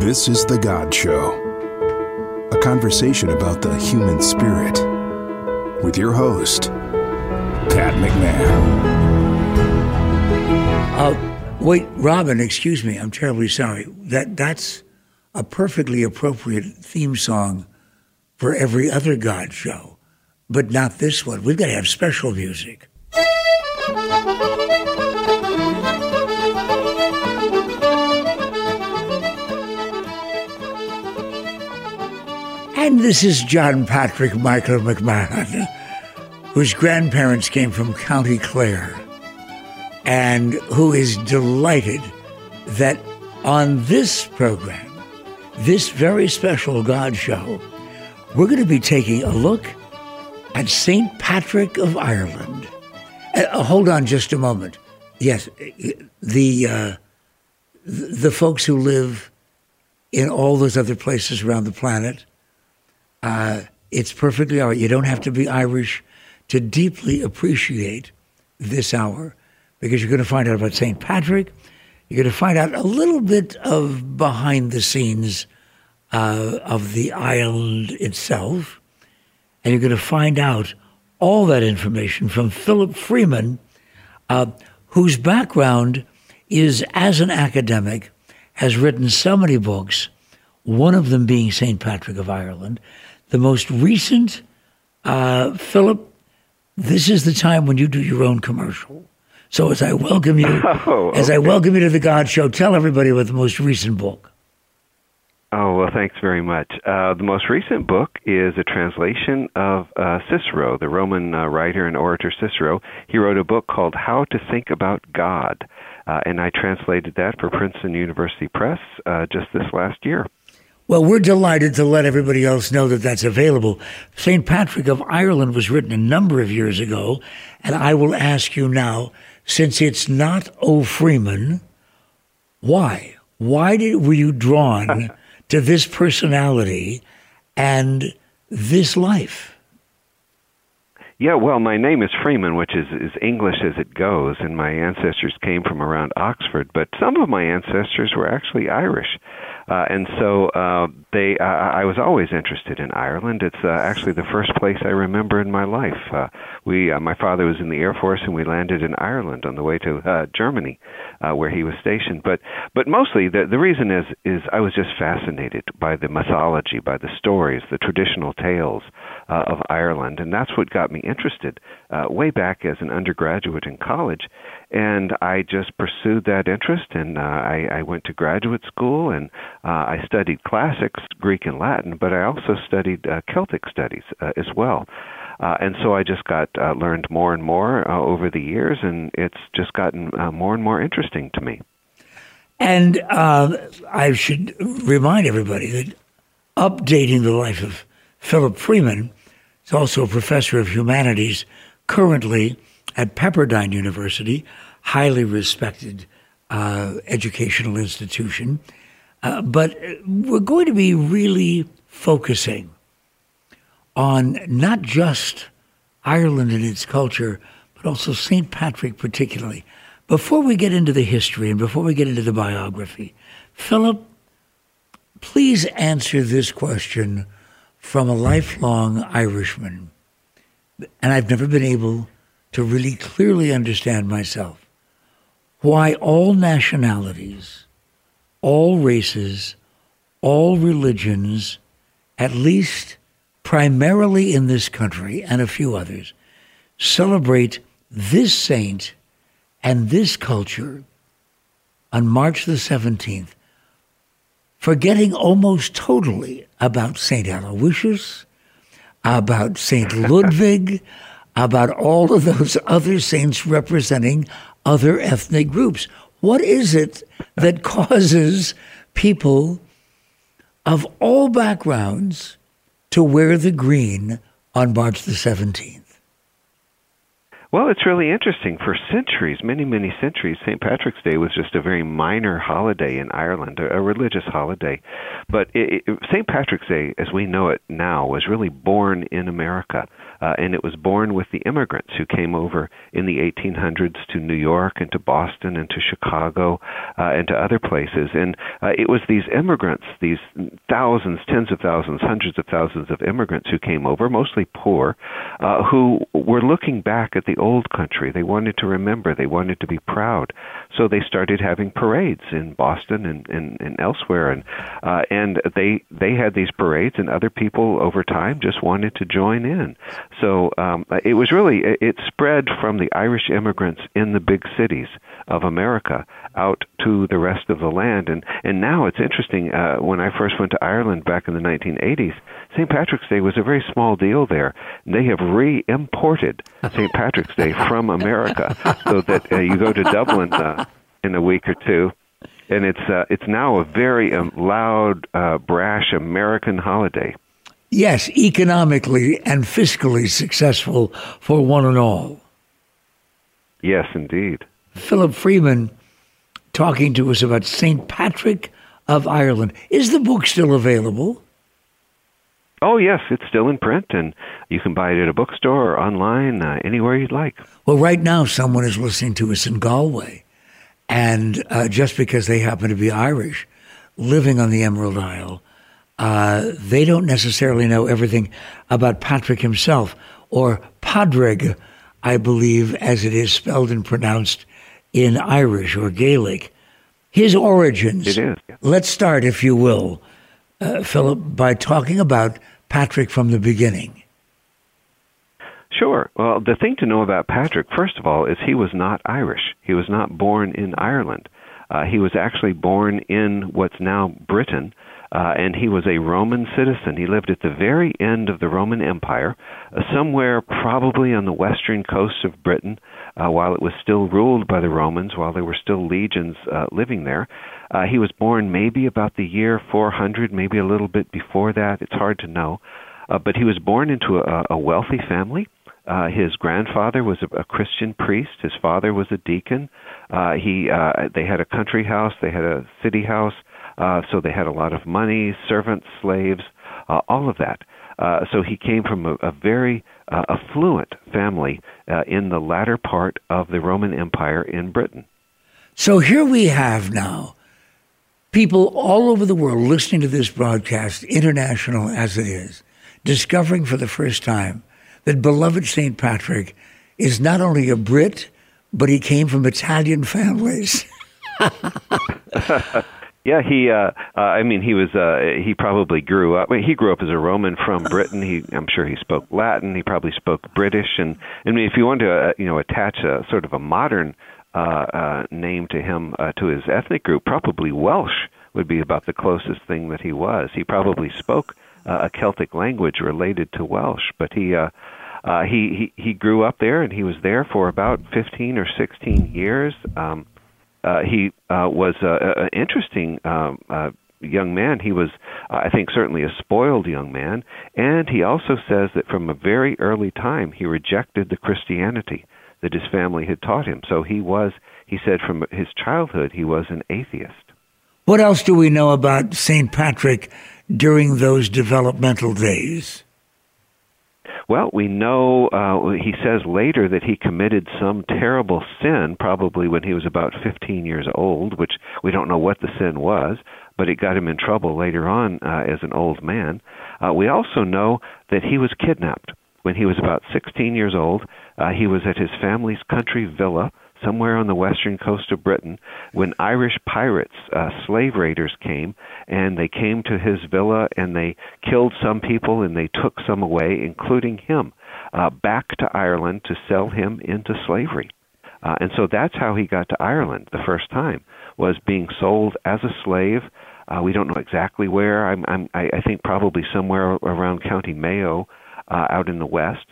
This is The God Show, a conversation about the human spirit with your host, Pat McMahon. Uh, wait, Robin, excuse me. I'm terribly sorry. That That's a perfectly appropriate theme song for every other God show, but not this one. We've got to have special music. And this is John Patrick Michael McMahon, whose grandparents came from County Clare, and who is delighted that on this program, this very special God show, we're going to be taking a look at St. Patrick of Ireland. Uh, hold on just a moment. Yes, the uh, the folks who live in all those other places around the planet uh, it's perfectly all right. You don't have to be Irish to deeply appreciate this hour because you're going to find out about St. Patrick. You're going to find out a little bit of behind the scenes uh, of the island itself. And you're going to find out all that information from Philip Freeman, uh, whose background is as an academic, has written so many books, one of them being St. Patrick of Ireland. The most recent, uh, Philip, this is the time when you do your own commercial. So as I welcome you, oh, okay. as I welcome you to the God Show, tell everybody about the most recent book. Oh, well, thanks very much. Uh, the most recent book is a translation of uh, Cicero, the Roman uh, writer and orator Cicero. He wrote a book called How to Think About God, uh, and I translated that for Princeton University Press uh, just this last year. Well, we're delighted to let everybody else know that that's available. St. Patrick of Ireland was written a number of years ago, and I will ask you now, since it's not O. Freeman, why? Why did, were you drawn to this personality and this life? Yeah, well, my name is Freeman, which is as English as it goes, and my ancestors came from around Oxford, but some of my ancestors were actually Irish. Uh, and so uh, they, uh, I was always interested in Ireland. It's uh, actually the first place I remember in my life. Uh, we, uh, my father was in the Air Force, and we landed in Ireland on the way to uh, Germany, uh, where he was stationed. But, but mostly the the reason is is I was just fascinated by the mythology, by the stories, the traditional tales uh, of Ireland, and that's what got me interested uh, way back as an undergraduate in college and I just pursued that interest, and uh, I, I went to graduate school, and uh, I studied classics, Greek and Latin, but I also studied uh, Celtic studies uh, as well. Uh, and so I just got uh, learned more and more uh, over the years, and it's just gotten uh, more and more interesting to me. And uh, I should remind everybody that updating the life of Philip Freeman is also a professor of humanities currently at Pepperdine University, highly respected uh, educational institution. Uh, but we're going to be really focusing on not just Ireland and its culture, but also St. Patrick particularly. Before we get into the history and before we get into the biography, Philip, please answer this question from a lifelong Irishman. And I've never been able to really clearly understand myself why all nationalities, all races, all religions, at least primarily in this country and a few others, celebrate this saint and this culture on March the 17th, forgetting almost totally about St. Aloysius, about St. Ludwig, about all of those other saints representing other ethnic groups. What is it that causes people of all backgrounds to wear the green on March the 17th? Well, it's really interesting. For centuries, many, many centuries, St. Patrick's Day was just a very minor holiday in Ireland, a, religious holiday. But St. Patrick's Day, as we know it now, was really born in America uh, and it was born with the immigrants who came over in the 1800s to New York and to Boston and to Chicago uh, and to other places. And uh, it was these immigrants, these thousands, tens of thousands, hundreds of thousands of immigrants who came over, mostly poor, uh, who were looking back at the old country. They wanted to remember, they wanted to be proud. So they started having parades in Boston and, and, and elsewhere, and uh, and they they had these parades, and other people over time just wanted to join in. So um, it was really it spread from the Irish immigrants in the big cities of America out to the rest of the land. And and now it's interesting. Uh, when I first went to Ireland back in the 1980s, St. Patrick's Day was a very small deal there. They have re-imported St. Patrick's Day from America, so that uh, you go to Dublin uh, in a week or two, and it's uh, it's now a very um, loud, uh, brash American holiday. Yes, economically and fiscally successful for one and all. Yes, indeed. Philip Freeman talking to us about St. Patrick of Ireland. Is the book still available? Oh, yes, it's still in print, and you can buy it at a bookstore or online, uh, anywhere you'd like. Well, right now, someone is listening to us in Galway, and uh, just because they happen to be Irish, living on the Emerald Isle, uh, they don't necessarily know everything about Patrick himself, or Padraig, I believe, as it is spelled and pronounced in Irish or Gaelic. His origins. It is. Let's start, if you will, uh, Philip, by talking about Patrick from the beginning. Sure. Well, the thing to know about Patrick, first of all, is he was not Irish. He was not born in Ireland. Uh, he was actually born in what's now Britain, uh, and he was a Roman citizen. He lived at the very end of the Roman Empire, uh, somewhere probably on the western coast of Britain, uh, while it was still ruled by the Romans, while there were still legions uh, living there. Uh, he was born maybe about the year 400, maybe a little bit before that. It's hard to know. Uh, but he was born into a, a wealthy family. Uh, his grandfather was a, a Christian priest. His father was a deacon. Uh, he uh, they had a country house. They had a city house. Uh, so they had a lot of money, servants, slaves, uh, all of that. Uh, so he came from a, a very uh, affluent family uh, in the latter part of the Roman Empire in Britain. So here we have now people all over the world listening to this broadcast, international as it is, discovering for the first time that beloved St. Patrick is not only a Brit, but he came from Italian families. Yeah, he. Uh, uh, I mean, he was. Uh, he probably grew up. I mean, he grew up as a Roman from Britain. He. I'm sure he spoke Latin. He probably spoke British. And I mean, if you want to, uh, you know, attach a sort of a modern uh, uh, name to him uh, to his ethnic group, probably Welsh would be about the closest thing that he was. He probably spoke a Celtic language related to Welsh, but he. Uh, uh, he, he he grew up there and he was there for about 15 or 16 years. Um, uh, he uh, was an interesting um, uh, young man. He was, uh, I think, certainly a spoiled young man. And he also says that from a very early time, he rejected the Christianity that his family had taught him. So he was, he said, from his childhood, he was an atheist. What else do we know about St. Patrick during those developmental days? Well, we know uh, he says later that he committed some terrible sin, probably when he was about 15 years old, which we don't know what the sin was, but it got him in trouble later on uh, as an old man. Uh, we also know that he was kidnapped when he was about 16 years old. Uh, he was at his family's country villa somewhere on the western coast of Britain when Irish pirates, uh, slave raiders came and they came to his villa and they killed some people and they took some away, including him, uh, back to Ireland to sell him into slavery. Uh, and so that's how he got to Ireland the first time was being sold as a slave. Uh, we don't know exactly where. I'm, I'm, I, think probably somewhere around County Mayo, uh, out in the west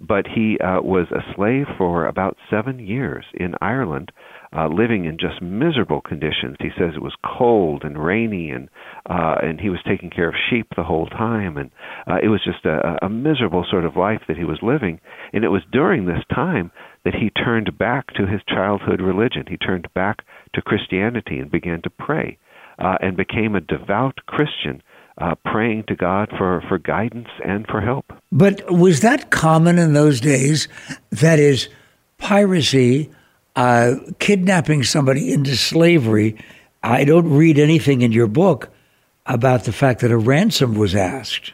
but he uh, was a slave for about seven years in Ireland, uh, living in just miserable conditions. He says it was cold and rainy, and uh, and he was taking care of sheep the whole time, and uh, it was just a, a miserable sort of life that he was living. And it was during this time that he turned back to his childhood religion. He turned back to Christianity and began to pray, uh, and became a devout Christian uh, praying to God for, for guidance and for help. But was that common in those days? That is, piracy, uh, kidnapping somebody into slavery. I don't read anything in your book about the fact that a ransom was asked.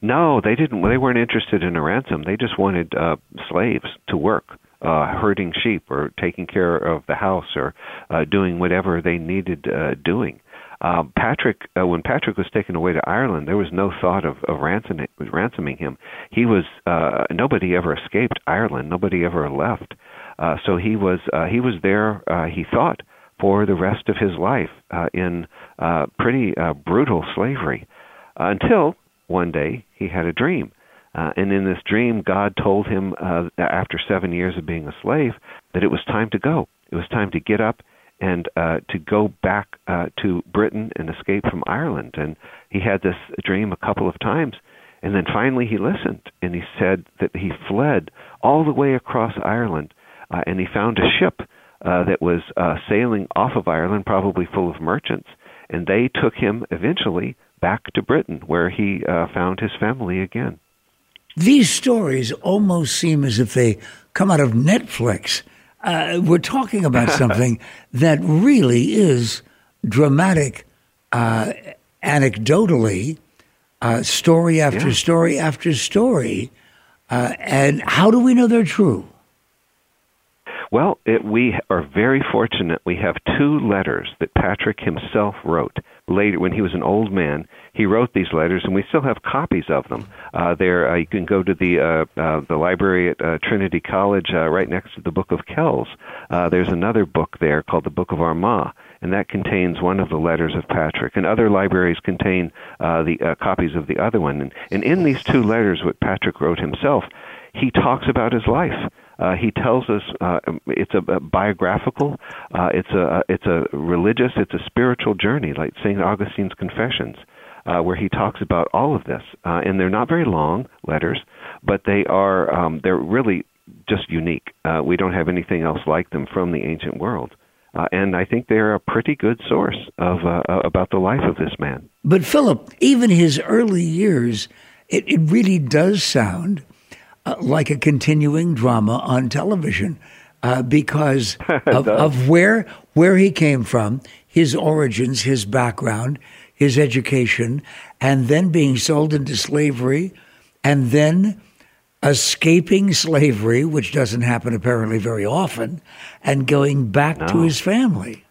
No, they didn't. They weren't interested in a ransom. They just wanted uh, slaves to work, uh, herding sheep or taking care of the house or uh, doing whatever they needed uh, doing. Uh, Patrick, uh, when Patrick was taken away to Ireland, there was no thought of, of ransoming, ransoming him. He was uh, nobody ever escaped Ireland. Nobody ever left. Uh, so he was uh, he was there. Uh, he thought for the rest of his life uh, in uh, pretty uh, brutal slavery uh, until one day he had a dream. Uh, and in this dream, God told him uh, after seven years of being a slave that it was time to go. It was time to get up and uh, to go back uh, to Britain and escape from Ireland. And he had this dream a couple of times. And then finally he listened and he said that he fled all the way across Ireland uh, and he found a ship uh, that was uh, sailing off of Ireland, probably full of merchants. And they took him eventually back to Britain, where he uh, found his family again. These stories almost seem as if they come out of Netflix. Uh, we're talking about something that really is dramatic, uh, anecdotally, uh, story after Yeah. story after story. Uh, and how do we know they're true? Well, it, we are very fortunate. We have two letters that Patrick himself wrote later when he was an old man. He wrote these letters, and we still have copies of them. Uh, there, uh, you can go to the uh, uh, the library at uh, Trinity College, uh, right next to the Book of Kells. Uh, there's another book there called the Book of Armagh, and that contains one of the letters of Patrick. And other libraries contain uh, the uh, copies of the other one. And, and in these two letters, what Patrick wrote himself, he talks about his life. Uh, he tells us uh, it's a, a biographical, uh, it's a it's a religious, it's a spiritual journey, like Saint Augustine's Confessions, uh, where he talks about all of this. Uh, and they're not very long letters, but they are um, they're really just unique. Uh, we don't have anything else like them from the ancient world. Uh, and I think they're a pretty good source of uh, about the life of this man. But Philip, even his early years, it, it really does sound uh, like a continuing drama on television uh, because of, of where where he came from, his origins, his background, his education, and then being sold into slavery, and then escaping slavery, which doesn't happen apparently very often, and going back to his family.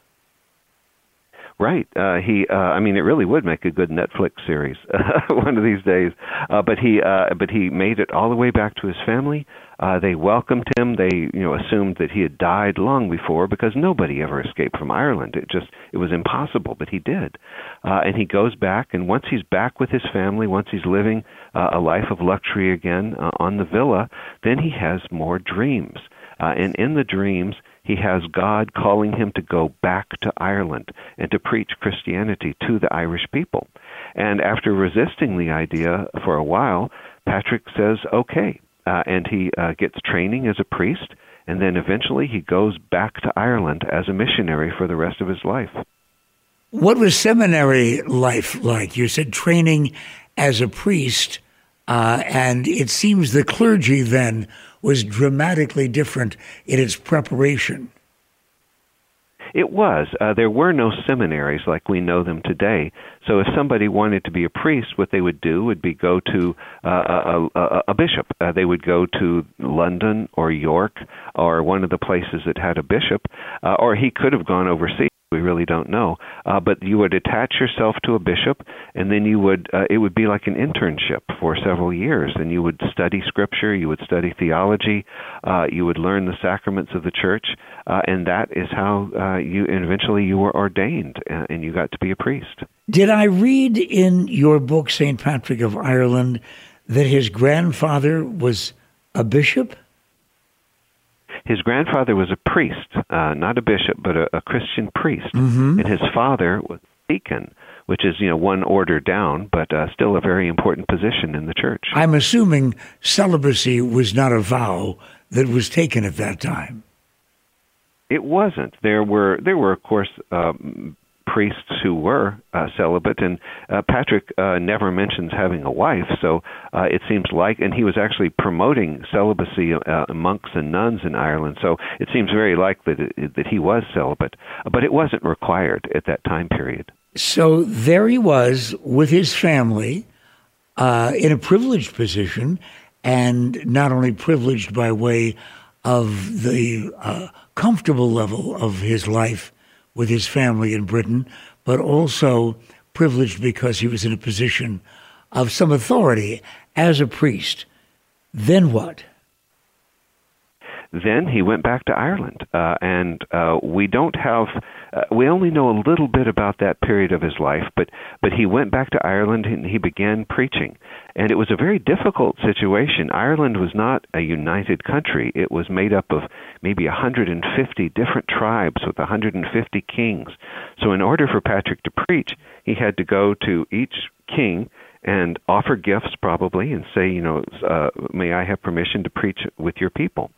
Right. Uh, he. Uh, I mean, it really would make a good Netflix series one of these days. Uh, but he. Uh, but he made it all the way back to his family. Uh, they welcomed him. They, you know, assumed that he had died long before because nobody ever escaped from Ireland. It just it was impossible, but he did. Uh, and he goes back, and once he's back with his family, once he's living uh, a life of luxury again uh, on the villa, then he has more dreams. Uh, and in the dreams, he has God calling him to go back to Ireland and to preach Christianity to the Irish people. And after resisting the idea for a while, Patrick says, okay. Uh, and he uh, gets training as a priest, and then eventually he goes back to Ireland as a missionary for the rest of his life. What was seminary life like? You said training as a priest, uh, and it seems the clergy then was dramatically different in its preparation. It was. Uh, there were no seminaries like we know them today. So if somebody wanted to be a priest, what they would do would be go to uh, a, a, a bishop. Uh, they would go to London or York or one of the places that had a bishop, uh, or he could have gone overseas. We really don't know. Uh, but you would attach yourself to a bishop, and then you would. Uh, it would be like an internship for several years, and you would study scripture, you would study theology, uh, you would learn the sacraments of the church, uh, and that is how uh, you. And eventually, you were ordained, uh, and you got to be a priest. Did I read in your book, St. Patrick of Ireland, that his grandfather was a bishop? His grandfather was a priest, uh, not a bishop, but a, a Christian priest, and his father was a deacon, which is you know one order down, but uh, still a very important position in the church. I'm assuming celibacy was not a vow that was taken at that time. It wasn't. There were there were of course um, priests who were uh, celibate, and uh, Patrick uh, never mentions having a wife. So uh, it seems like, and he was actually promoting celibacy uh, monks and nuns in Ireland. So it seems very likely that that he was celibate, but it wasn't required at that time period. So there he was with his family uh, in a privileged position, and not only privileged by way of the uh, comfortable level of his life with his family in Britain, but also privileged because he was in a position of some authority as a priest. Then what? Then he went back to Ireland, uh, and uh, we don't have. Uh, we only know a little bit about that period of his life, but but he went back to Ireland and he began preaching, and it was a very difficult situation. Ireland was not a united country; it was made up of maybe 150 different tribes with 150 kings. So, in order for Patrick to preach, he had to go to each king and offer gifts probably and say, you know, uh, may I have permission to preach with your people?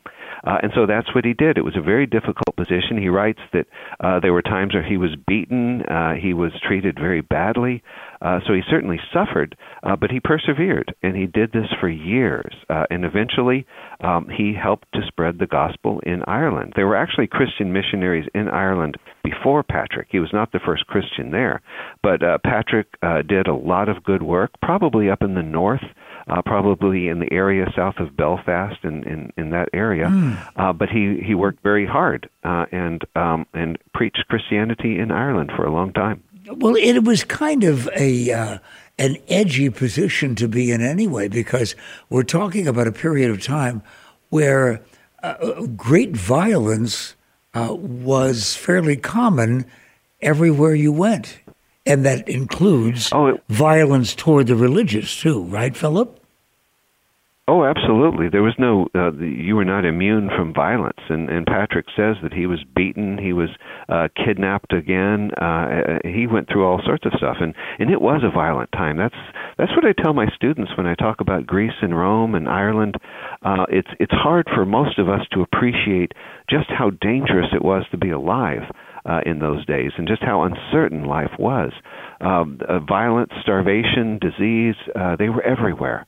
Uh, and so that's what he did. It was a very difficult position. He writes that uh, there were times where he was beaten, uh, he was treated very badly. Uh, so he certainly suffered, uh, but he persevered, and he did this for years. Uh, and eventually, um, he helped to spread the gospel in Ireland. There were actually Christian missionaries in Ireland before Patrick. He was not the first Christian there, but uh, Patrick uh, did a lot of good work, probably up in the north uh, probably in the area south of Belfast and in, in, in, that area. Mm. Uh, but he, he worked very hard uh, and um, and preached Christianity in Ireland for a long time. Well, it was kind of a uh, an edgy position to be in anyway, because we're talking about a period of time where uh, great violence uh, was fairly common everywhere you went and that includes oh, it, violence toward the religious too, right, Philip? Oh, absolutely. There was no. Uh, you were not immune from violence, and and Patrick says that he was beaten, he was uh, kidnapped again. Uh, uh, he went through all sorts of stuff, and and it was a violent time. That's that's what I tell my students when I talk about Greece and Rome and Ireland. Uh, it's it's hard for most of us to appreciate just how dangerous it was to be alive. Uh, in those days, and just how uncertain life was. Um, uh, violence, starvation, disease, uh, they were everywhere.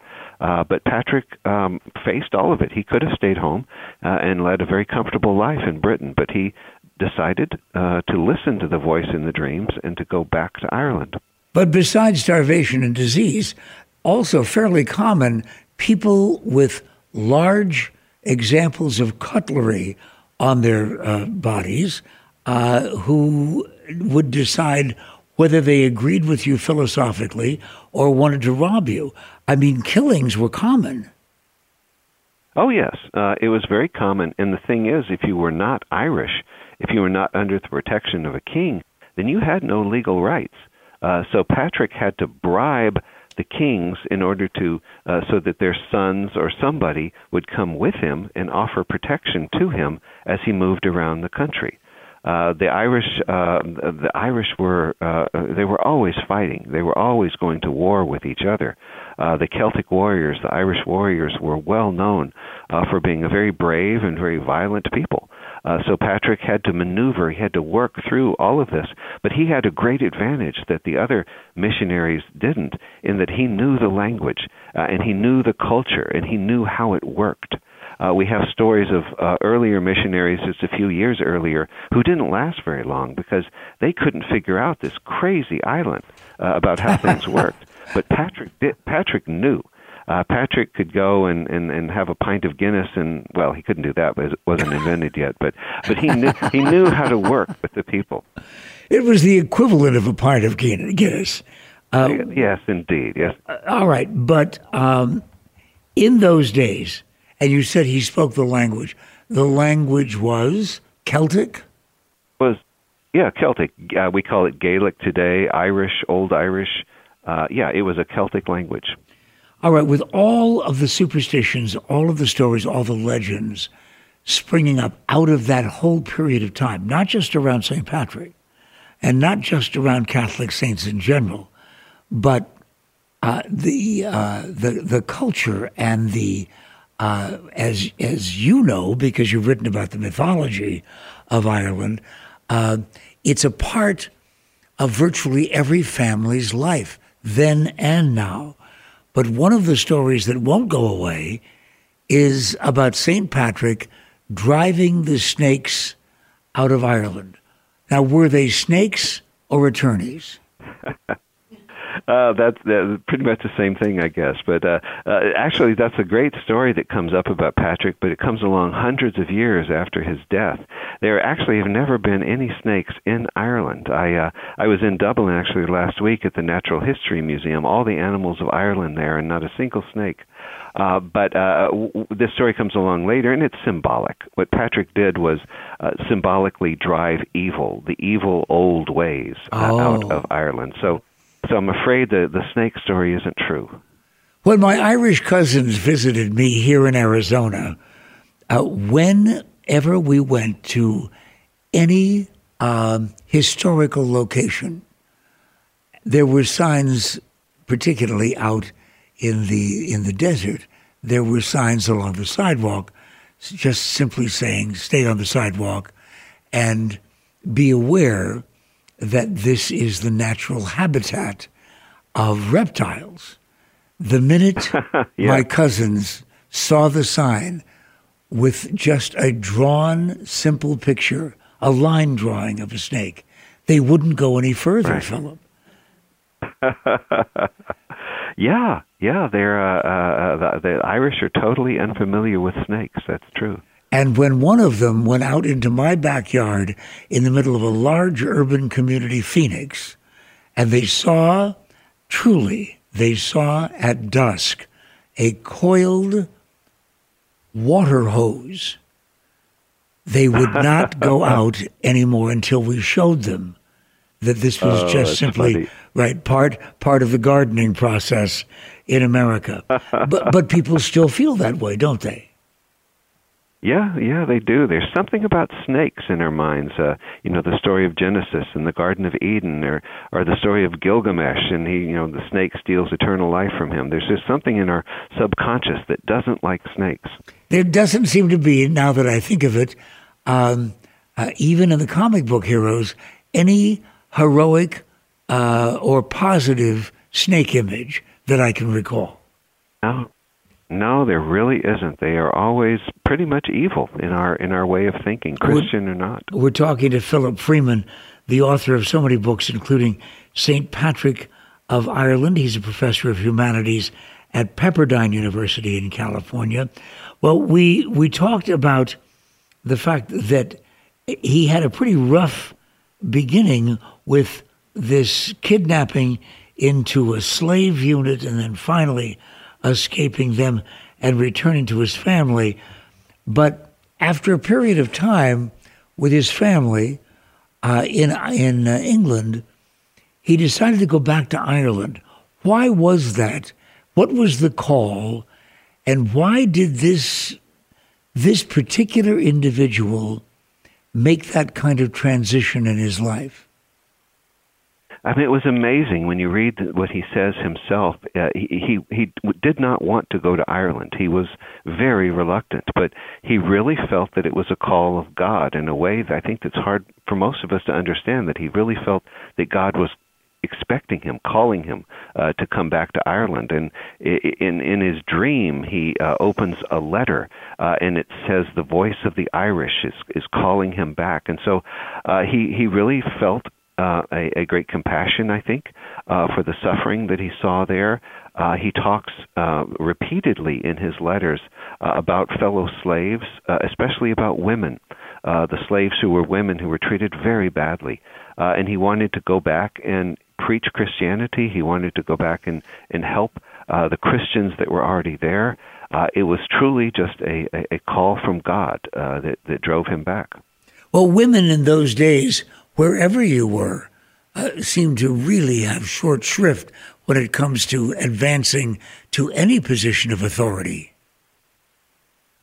But Patrick um, faced all of it. He could have stayed home uh, and led a very comfortable life in Britain, but he decided uh, to listen to the voice in the dreams and to go back to Ireland. But besides starvation and disease, also fairly common, people with large examples of cutlery on their uh, bodies uh, who would decide whether they agreed with you philosophically or wanted to rob you. I mean, killings were common. Oh, yes. Uh, it was very common. And the thing is, if you were not Irish, if you were not under the protection of a king, then you had no legal rights. Uh, so Patrick had to bribe the kings in order to uh, so that their sons or somebody would come with him and offer protection to him as he moved around the country. Uh, the Irish, uh, the Irish were uh, they were always fighting. They were always going to war with each other. Uh, the Celtic warriors, the Irish warriors, were well known uh, for being a very brave and very violent people. Uh, so Patrick had to maneuver, he had to work through all of this, but he had a great advantage that the other missionaries didn't, in that he knew the language uh, and he knew the culture and he knew how it worked. Uh, we have stories of uh, earlier missionaries just a few years earlier who didn't last very long because they couldn't figure out this crazy island uh, about how things worked. But Patrick did, Patrick knew. Uh, Patrick could go and, and, and have a pint of Guinness, and well, he couldn't do that, but it wasn't invented yet. But but he knew he knew how to work with the people. It was the equivalent of a pint of Guinness. Uh, yes, indeed. Yes. Uh, all right, but um, in those days, and you said he spoke the language. The language was Celtic? Was, yeah, Celtic. Uh, we call it Gaelic today, Irish, Old Irish. Uh, yeah, it was a Celtic language. All right, with all of the superstitions, all of the stories, all the legends springing up out of that whole period of time, not just around St. Patrick and not just around Catholic saints in general, but uh, the, uh, the, the culture and the uh, as as you know, because you've written about the mythology of Ireland, uh, it's a part of virtually every family's life, then and now. But one of the stories that won't go away is about St. Patrick driving the snakes out of Ireland. Now, were they snakes or attorneys? Uh, that's, that's pretty much the same thing, I guess. But uh, uh, actually, that's a great story that comes up about Patrick, but it comes along hundreds of years after his death. There actually have never been any snakes in Ireland. I uh, I was in Dublin actually last week at the Natural History Museum. All the animals of Ireland there, and not a single snake. Uh, but uh, w- this story comes along later, and it's symbolic. What Patrick did was uh, symbolically drive evil, the evil old ways, uh, Oh. out of Ireland. So so I'm afraid the the snake story isn't true. When my Irish cousins visited me here in Arizona, uh, whenever we went to any um, historical location, there were signs, particularly out in the in the desert. There were signs along the sidewalk, just simply saying, "Stay on the sidewalk," and be aware that this is the natural habitat of reptiles. The minute my cousins saw the sign with just a drawn, simple picture, a line drawing of a snake, they wouldn't go any further, Right. Philip. Yeah, yeah, they're uh, uh, the, the Irish are totally unfamiliar with snakes. That's true. And when one of them went out into my backyard in the middle of a large urban community, Phoenix, and they saw, truly, they saw at dusk a coiled water hose. They would not go out anymore until we showed them that this was Oh, just simply funny. right part part of the gardening process in America. but but people still feel that way, don't they? Yeah, yeah, they do. There's something about snakes in our minds. Uh, you know, the story of Genesis and the Garden of Eden, or or the story of Gilgamesh, and he, you know, the snake steals eternal life from him. There's just something in our subconscious that doesn't like snakes. There doesn't seem to be, now that I think of it, um, uh, even in the comic book heroes, any heroic uh, or positive snake image that I can recall. No, no, there really isn't. They are always pretty much evil in our in our way of thinking, Christian or not. We're talking to Philip Freeman, the author of so many books, including St. Patrick of Ireland. He's a professor of humanities at Pepperdine University in California. Well, we we talked about the fact that he had a pretty rough beginning with this kidnapping into a slave unit and then finally escaping them and returning to his family. But after a period of time with his family uh, in in uh, England, he decided to go back to Ireland. Why was that? What was the call, and why did this this particular individual make that kind of transition in his life? I mean, it was amazing when you read what he says himself. Uh, he, he he did not want to go to Ireland. He was very reluctant, but he really felt that it was a call of God in a way that I think that's hard for most of us to understand. That he really felt that God was expecting him, calling him uh, to come back to Ireland. And in in his dream, he uh, opens a letter, uh, and it says the voice of the Irish is is calling him back. And so uh, he he really felt uh, a, a great compassion, I think, uh, for the suffering that he saw there. Uh, he talks uh, repeatedly in his letters uh, about fellow slaves, especially about women, the slaves who were women who were treated very badly. And he wanted to go back and preach Christianity. He wanted to go back and, and help the Christians that were already there. It was truly just a, a, a call from God that, that drove him back. Well, women in those days, wherever you were, uh, seemed to really have short shrift when it comes to advancing to any position of authority.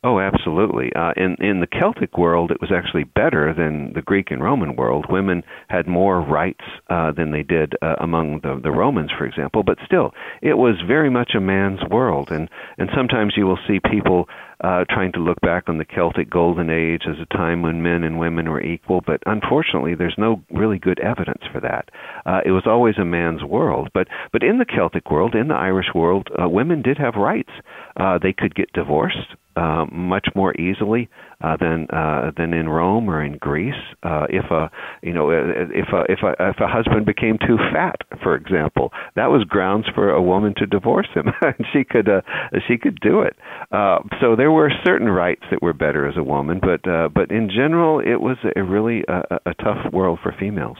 Oh, absolutely. Uh, in in the Celtic world, it was actually better than the Greek and Roman world. Women had more rights uh, than they did uh, among the the Romans, for example. But still, it was very much a man's world, and and sometimes you will see people uh, trying to look back on the Celtic Golden Age as a time when men and women were equal, but unfortunately, there's no really good evidence for that. Uh, it was always a man's world, but but in the Celtic world, in the Irish world, uh, women did have rights. Uh, they could get divorced uh, much more easily uh, than uh, than in Rome or in Greece. Uh, if a you know if a if a if a husband became too fat, for example, that was grounds for a woman to divorce him. she could uh, she could do it. Uh, so there were certain rights that were better as a woman, but uh, but in general, it was a really a, a tough world for females.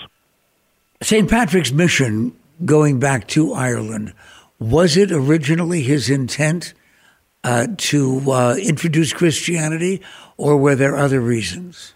St. Patrick's mission, going back to Ireland, was it originally his intent uh, to uh, introduce Christianity, or were there other reasons?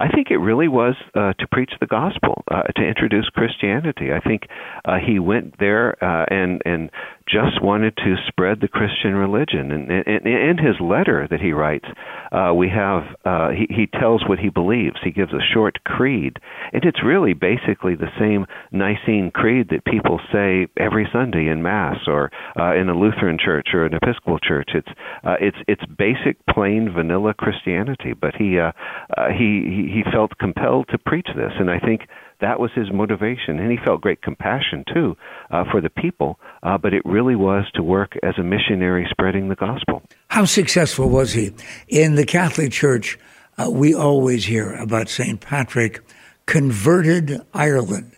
I think it really was uh, to preach the gospel, uh, to introduce Christianity. I think uh, he went there uh, and and just wanted to spread the Christian religion. And, and, and in his letter that he writes, uh, we have uh, he, he tells what he believes. He gives a short creed, and it's really basically the same Nicene creed that people say every Sunday in Mass or uh, in a Lutheran church or an Episcopal church. It's uh, it's it's basic, plain, vanilla Christianity. But he uh, uh, he he felt compelled to preach this, and I think that was his motivation, and he felt great compassion too uh, for the people. Uh, but it really was to work as a missionary, spreading the gospel. How successful was he in the Catholic Church? Uh, we always hear about Saint Patrick converted Ireland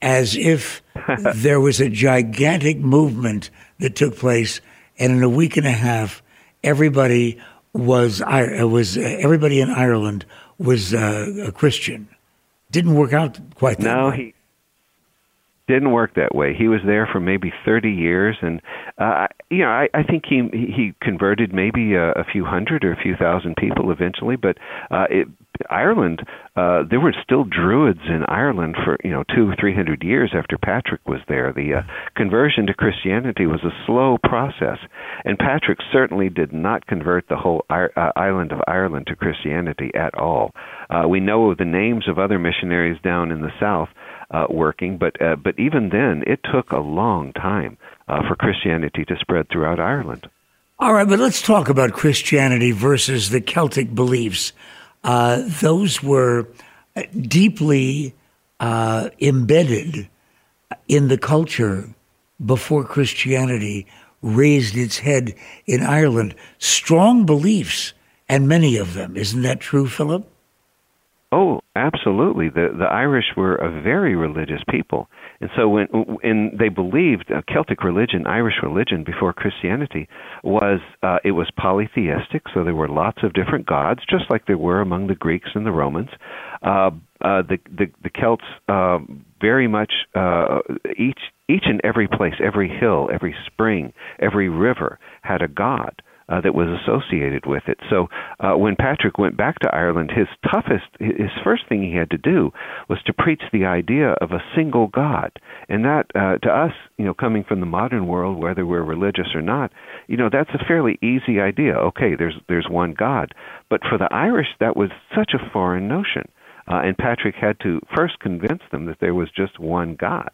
as if there was a gigantic movement that took place, and in a week and a half, everybody was was everybody in Ireland was uh, a Christian didn't work out quite that no, way. Didn't work that way. He was there for maybe 30 years, and uh, you know, I, I think he he converted maybe a, a few hundred or a few thousand people eventually. But uh, it, Ireland, uh, there were still Druids in Ireland for you know two three hundred years after Patrick was there. The uh, conversion to Christianity was a slow process, and Patrick certainly did not convert the whole I- uh, island of Ireland to Christianity at all. Uh, we know of the names of other missionaries down in the south uh, working, but uh, but even then, it took a long time uh, for Christianity to spread throughout Ireland. All right, but let's talk about Christianity versus the Celtic beliefs. Uh, those were deeply uh, embedded in the culture before Christianity raised its head in Ireland. Strong beliefs, and many of them. Isn't that true, Philip? Oh, absolutely. The the Irish were a very religious people, and so when and they believed uh, Celtic religion, Irish religion before Christianity was uh, it was polytheistic. So there were lots of different gods, just like there were among the Greeks and the Romans. Uh, uh, the the the Celts uh, very much uh, each each and every place, every hill, every spring, every river had a god uh, that was associated with it. So uh, when Patrick went back to Ireland, his toughest, his first thing he had to do was to preach the idea of a single God, and that uh, to us, you know, coming from the modern world, whether we're religious or not, you know, that's a fairly easy idea. Okay, there's there's one God, but for the Irish, that was such a foreign notion. Uh, and Patrick had to first convince them that there was just one God.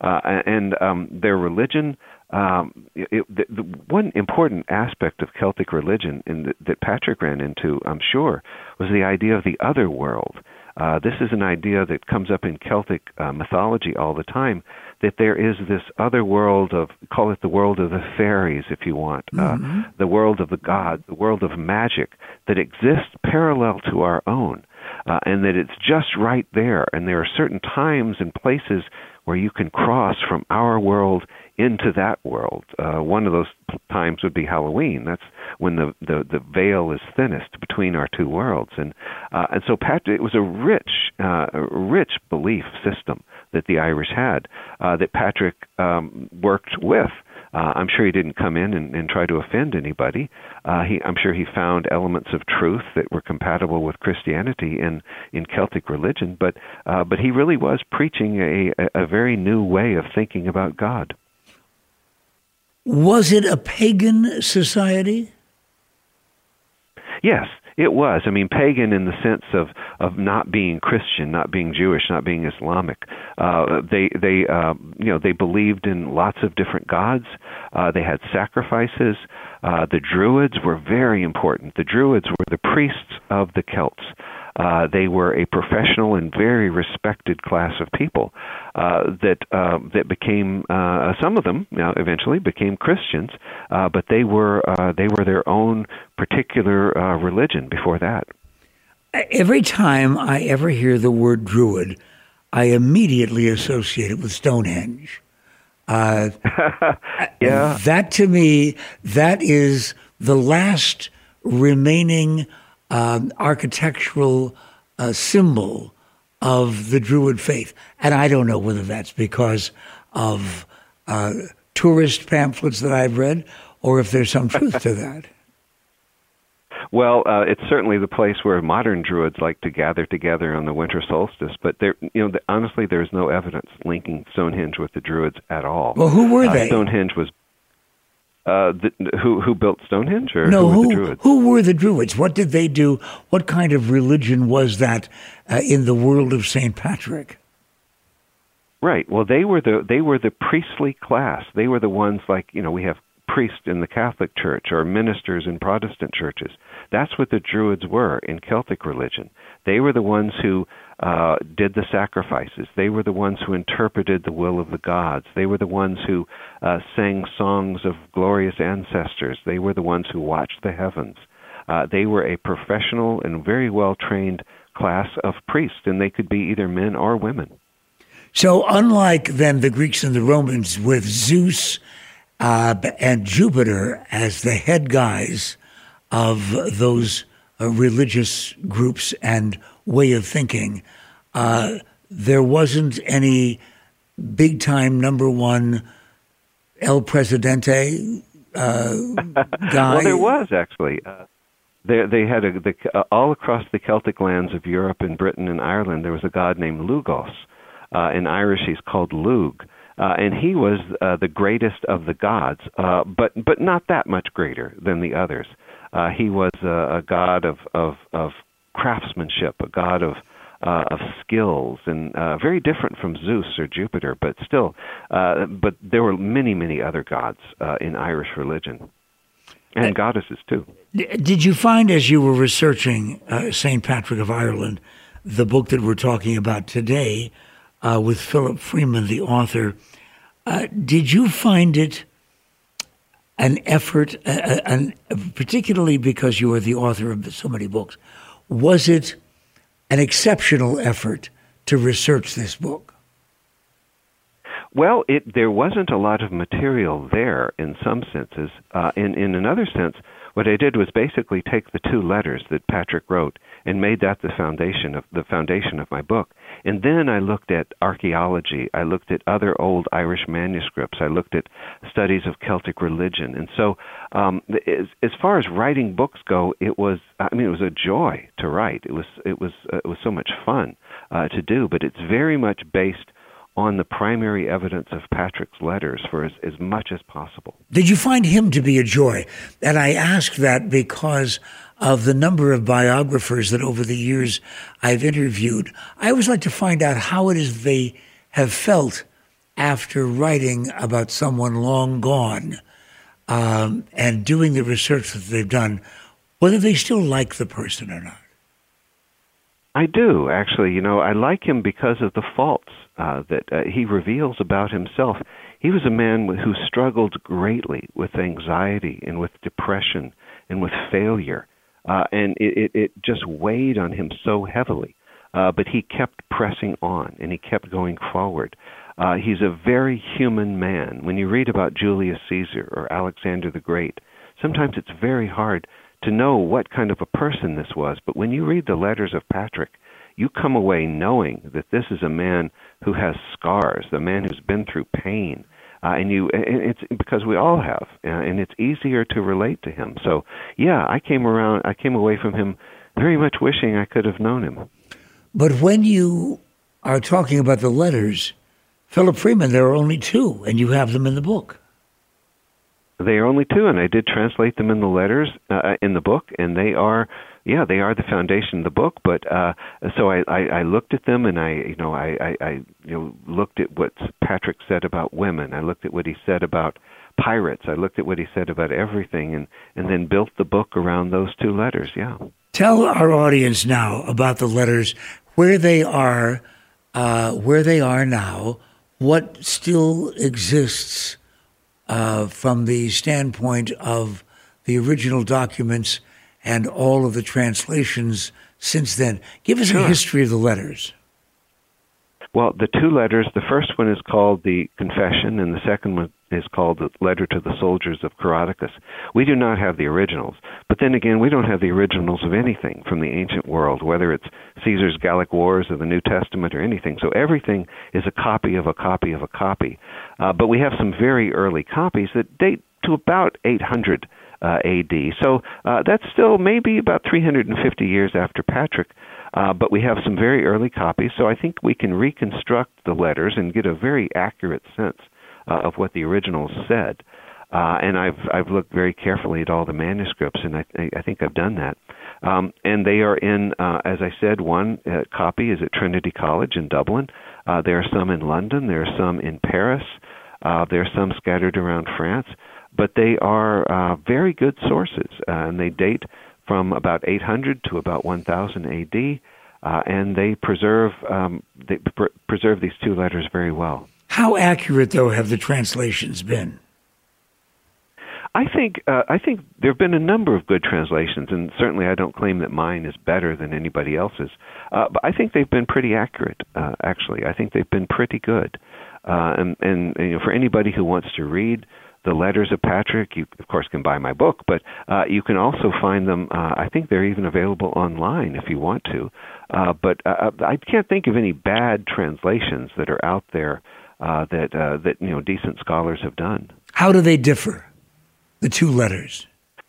Uh, and um, their religion um, it, the, the one important aspect of Celtic religion in the, that Patrick ran into, I'm sure, was the idea of the other world. Uh, this is an idea that comes up in Celtic uh, mythology all the time. That there is this other world of, call it the world of the fairies, if you want, uh, mm-hmm. uh, the world of the gods, the world of magic that exists parallel to our own, uh, and that it's just right there. And there are certain times and places where you can cross from our world into that world. Uh, one of those times would be Halloween. That's when the, the, the veil is thinnest between our two worlds. And, uh, and so Patrick, it was a rich, uh, rich belief system that the Irish had uh, that Patrick um, worked with. Uh, I'm sure he didn't come in and, and try to offend anybody. Uh, he, I'm sure he found elements of truth that were compatible with Christianity in in Celtic religion, but uh, but he really was preaching a, a very new way of thinking about God. Was it a pagan society? Yes, It was. I mean, pagan in the sense of of not being Christian, not being Jewish, not being Islamic. Uh, they they uh, you know they believed in lots of different gods. Uh, they had sacrifices. Uh, the Druids were very important. The Druids were the priests of the Celts. Uh, they were a professional and very respected class of people uh, that uh, that became uh, some of them know, eventually became Christians, uh, but they were uh, they were their own particular uh, religion before that. Every time I ever hear the word Druid, I immediately associate it with Stonehenge. Uh, yeah, that to me, that is the last remaining um, architectural uh, symbol of the Druid faith. And I don't know whether that's because of uh, tourist pamphlets that I've read or if there's some truth to that. Well, uh, it's certainly the place where modern Druids like to gather together on the winter solstice. But there, you know, the, honestly, there's no evidence linking Stonehenge with the Druids at all. Well, who were uh, they? Stonehenge was uh, the, who who built Stonehenge or no, who, were the Druids? Who were the Druids? What did they do? What kind of religion was that uh, in the world of Saint Patrick? Right. Well, they were the they were the priestly class. They were the ones like you know we have priests in the Catholic Church or ministers in Protestant churches. That's what the Druids were in Celtic religion. They were the ones who uh, did the sacrifices. They were the ones who interpreted the will of the gods. They were the ones who uh, sang songs of glorious ancestors. They were the ones who watched the heavens. Uh, they were a professional and very well trained class of priests, and they could be either men or women. So, unlike then the Greeks and the Romans with Zeus uh, and Jupiter as the head guys of those uh, religious groups and way of thinking, uh, there wasn't any big time number one El Presidente uh, guy. well, there was actually. Uh, they, they had a, the, uh, all across the Celtic lands of Europe and Britain and Ireland. There was a god named Lugus. Uh, in Irish, he's called Lug, uh, and he was uh, the greatest of the gods, uh, but but not that much greater than the others. Uh, he was a, a god of, of of craftsmanship, a god of uh, of skills, and uh, very different from Zeus or Jupiter, but still, uh, but there were many, many other gods uh, in Irish religion, and uh, goddesses too. Did you find, as you were researching uh, Saint Patrick of Ireland, the book that we're talking about today, uh, with Philip Freeman, the author, did you find it? An effort, and particularly because you are the author of so many books, was it an exceptional effort to research this book? Well, it, there wasn't a lot of material there in some senses. Uh, in, in another sense, what I did was basically take the two letters that Patrick wrote and made that the foundation of the foundation of my book. And then I looked at archaeology. I looked at other old Irish manuscripts. I looked at studies of Celtic religion. And so, um, as, as far as writing books go, it was I mean it was a joy to write. It was it was uh, it was so much fun uh, to do. But it's very much based on the primary evidence of Patrick's letters for as, as much as possible. Did you find him to be a joy? And I ask that because of the number of biographers that over the years I've interviewed. I always like to find out how it is they have felt after writing about someone long gone um, and doing the research that they've done, whether they still like the person or not. I do, actually. You know, I like him because of the faults uh, that uh, he reveals about himself. He was a man who struggled greatly with anxiety and with depression and with failure, uh, and it, it, it just weighed on him so heavily. Uh, but he kept pressing on and he kept going forward. Uh, he's a very human man. When you read about Julius Caesar or Alexander the Great, sometimes it's very hard to know what kind of a person this was. But when you read the letters of Patrick, you come away knowing that this is a man who has scars, the man who's been through pain. Uh, and you, and it's because we all have, uh, and it's easier to relate to him. So, yeah, I came around, I came away from him very much wishing I could have known him. But when you are talking about the letters, Philip Freeman, there are only two, and you have them in the book. They are only two, and I did translate them in the letters uh, in the book, and they are yeah, they are the foundation of the book. But uh, so I, I, I looked at them, and I, you know, I, I, I, you know, looked at what Patrick said about women. I looked at what he said about pirates. I looked at what he said about everything, and and then built the book around those two letters. Yeah. Tell our audience now about the letters, where they are, uh, where they are now, what still exists uh, from the standpoint of the original documents and all of the translations since then. Give us sure. a history of the letters. Well, the two letters, the first one is called the Confession, and the second one is called the Letter to the Soldiers of Coroticus. We do not have the originals, but then again, we don't have the originals of anything from the ancient world, whether it's Caesar's Gallic Wars or the New Testament or anything. So everything is a copy of a copy of a copy. Uh, but we have some very early copies that date to about 800 uh, AD. So uh, that's still maybe about 350 years after Patrick. Uh, but we have some very early copies, so I think we can reconstruct the letters and get a very accurate sense uh, of what the originals said. Uh, and I've I've looked very carefully at all the manuscripts, and I, I think I've done that. Um, and they are in, uh, as I said, one uh, copy is at Trinity College in Dublin. Uh, there are some in London. There are some in Paris. Uh, there are some scattered around France but they are uh, very good sources, uh, and they date from about 800 to about 1000 AD, uh, and they preserve um, they pr- preserve these two letters very well. How accurate, though, have the translations been? I think uh, I think there have been a number of good translations, and certainly I don't claim that mine is better than anybody else's. Uh, but I think they've been pretty accurate. Uh, actually, I think they've been pretty good. Uh, and, and you know, for anybody who wants to read the letters of Patrick. You, of course, can buy my book, but uh, you can also find them. Uh, I think they're even available online if you want to. Uh, but uh, I can't think of any bad translations that are out there uh, that uh, that you know decent scholars have done. How do they differ? The two letters.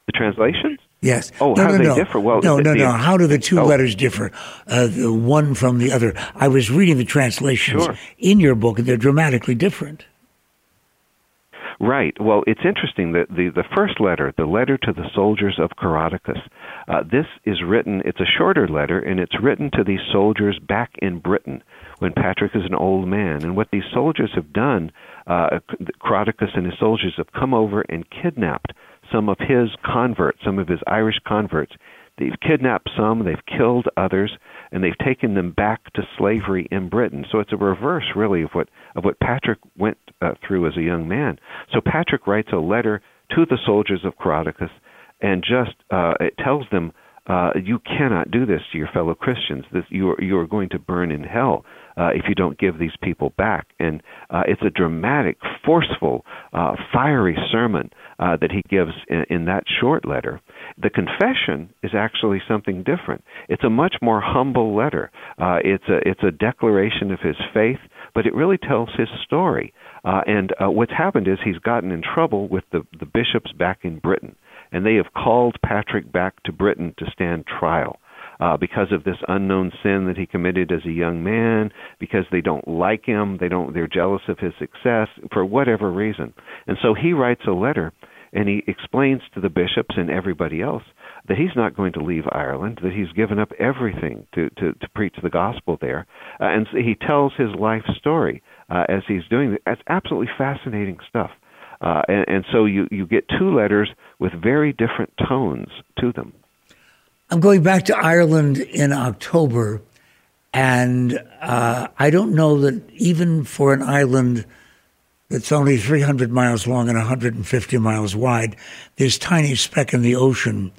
The translations. Yes. Oh, no, how no, do they no. differ? Well, no, the, no, the, no. How do the two oh. letters differ, uh, the one from the other? I was reading the translations sure. in your book, and they're dramatically different. Right. Well, it's interesting that the, the first letter, the letter to the soldiers of Coroticus, uh, this is written, it's a shorter letter, and it's written to these soldiers back in Britain when Patrick is an old man. And what these soldiers have done, uh, Coroticus and his soldiers have come over and kidnapped some of his converts, some of his Irish converts. They've kidnapped some, they've killed others, and they've taken them back to slavery in Britain. So it's a reverse, really, of what of what Patrick went uh, through as a young man. So Patrick writes a letter to the soldiers of Coroticus, and just uh, it tells them. Uh, you cannot do this to your fellow Christians. This, you are you are going to burn in hell uh, if you don't give these people back. And uh, it's a dramatic, forceful, uh, fiery sermon uh, that he gives in, in that short letter. The confession is actually something different. It's a much more humble letter. Uh, it's a it's a declaration of his faith, but it really tells his story. Uh, and uh, what's happened is he's gotten in trouble with the the bishops back in Britain, and they have called Patrick back to Britain to stand trial. Uh, because of this unknown sin that he committed as a young man, because they don't like him, they don't, they're jealous of his success for whatever reason, and so he writes a letter and he explains to the bishops and everybody else that he's not going to leave Ireland, that he's given up everything to, to, to preach the gospel there. Uh, and so he tells his life story uh, as he's doing it. It's absolutely fascinating stuff. Uh, and, and so you, you get two letters with very different tones to them. I'm going back to Ireland in October, and uh, I don't know that even for an island that's only 300 miles long and 150 miles wide, this tiny speck in the ocean,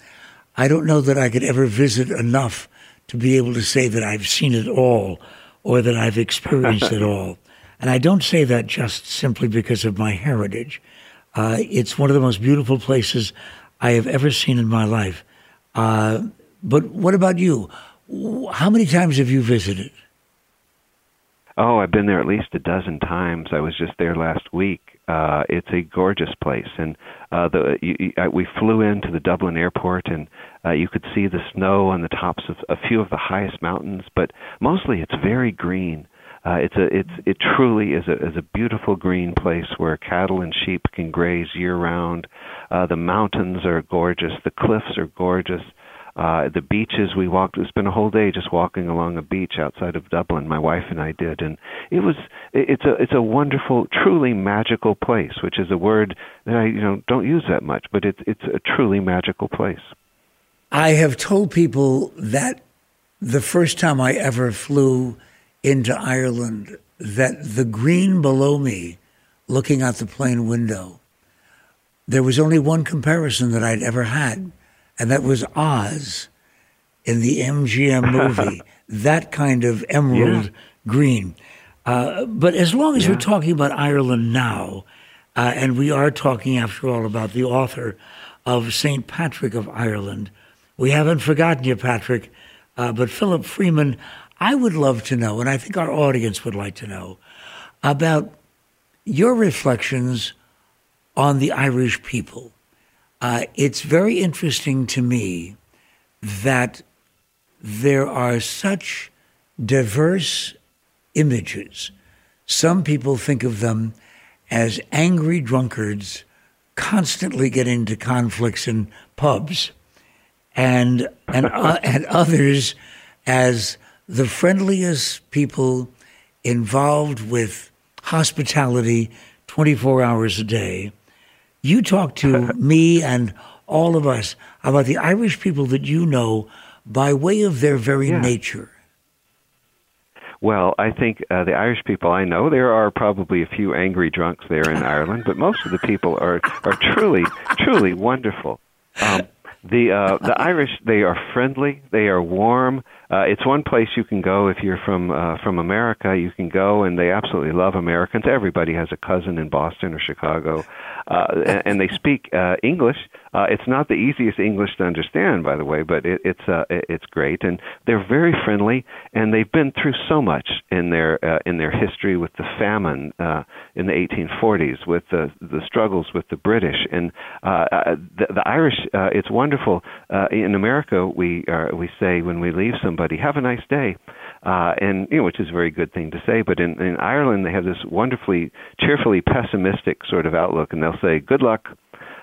I don't know that I could ever visit enough to be able to say that I've seen it all or that I've experienced it all. And I don't say that just simply because of my heritage. Uh, it's one of the most beautiful places I have ever seen in my life. Uh, but what about you? How many times have you visited? Oh, I've been there at least a dozen times. I was just there last week. Uh, it's a gorgeous place, and uh, the you, you, we flew into the Dublin airport, and uh, you could see the snow on the tops of a few of the highest mountains. But mostly, it's very green. Uh, it's a it's it truly is a is a beautiful green place where cattle and sheep can graze year round. Uh, the mountains are gorgeous. The cliffs are gorgeous. Uh, the beaches we walked. It's been a whole day just walking along a beach outside of Dublin. My wife and I did, and it was. It's a it's a wonderful, truly magical place, which is a word that I you know don't use that much, but it's it's a truly magical place. I have told people that the first time I ever flew into Ireland, that the green below me, looking out the plane window, there was only one comparison that I'd ever had, and that was Oz in the MGM movie. that kind of emerald yeah. green. Uh, but as long as yeah. we're talking about Ireland now, uh, and we are talking, after all, about the author of St. Patrick of Ireland, we haven't forgotten you, Patrick. Uh, but Philip Freeman, I would love to know, and I think our audience would like to know, about your reflections on the Irish people. Uh, it's very interesting to me that there are such diverse images. Some people think of them as angry drunkards constantly getting into conflicts in pubs, and and uh, and others as the friendliest people involved with hospitality 24 hours a day. You talk to me and all of us about the Irish people that you know by way of their very yeah. nature. Well, I think uh, the Irish people I know, there are probably a few angry drunks there in Ireland, but most of the people are are truly, truly wonderful. Um, the uh, the Irish, they are friendly, they are warm. Uh, it's one place you can go if you're from uh, from America. You can go, and they absolutely love Americans. Everybody has a cousin in Boston or Chicago, uh, and, and they speak uh, English. Uh, it's not the easiest English to understand, by the way, but it, it's uh, it's great, and they're very friendly, and they've been through so much in their uh, in their history with the famine uh, in the 1840s, with the the struggles with the British, and uh, uh, the, the Irish. Uh, it's wonderful. Uh, in America, we uh, we say when we leave somebody, "Have a nice day." uh, and you know, which is a very good thing to say. But in, in Ireland, they have this wonderfully, cheerfully pessimistic sort of outlook, and they'll say, "Good luck."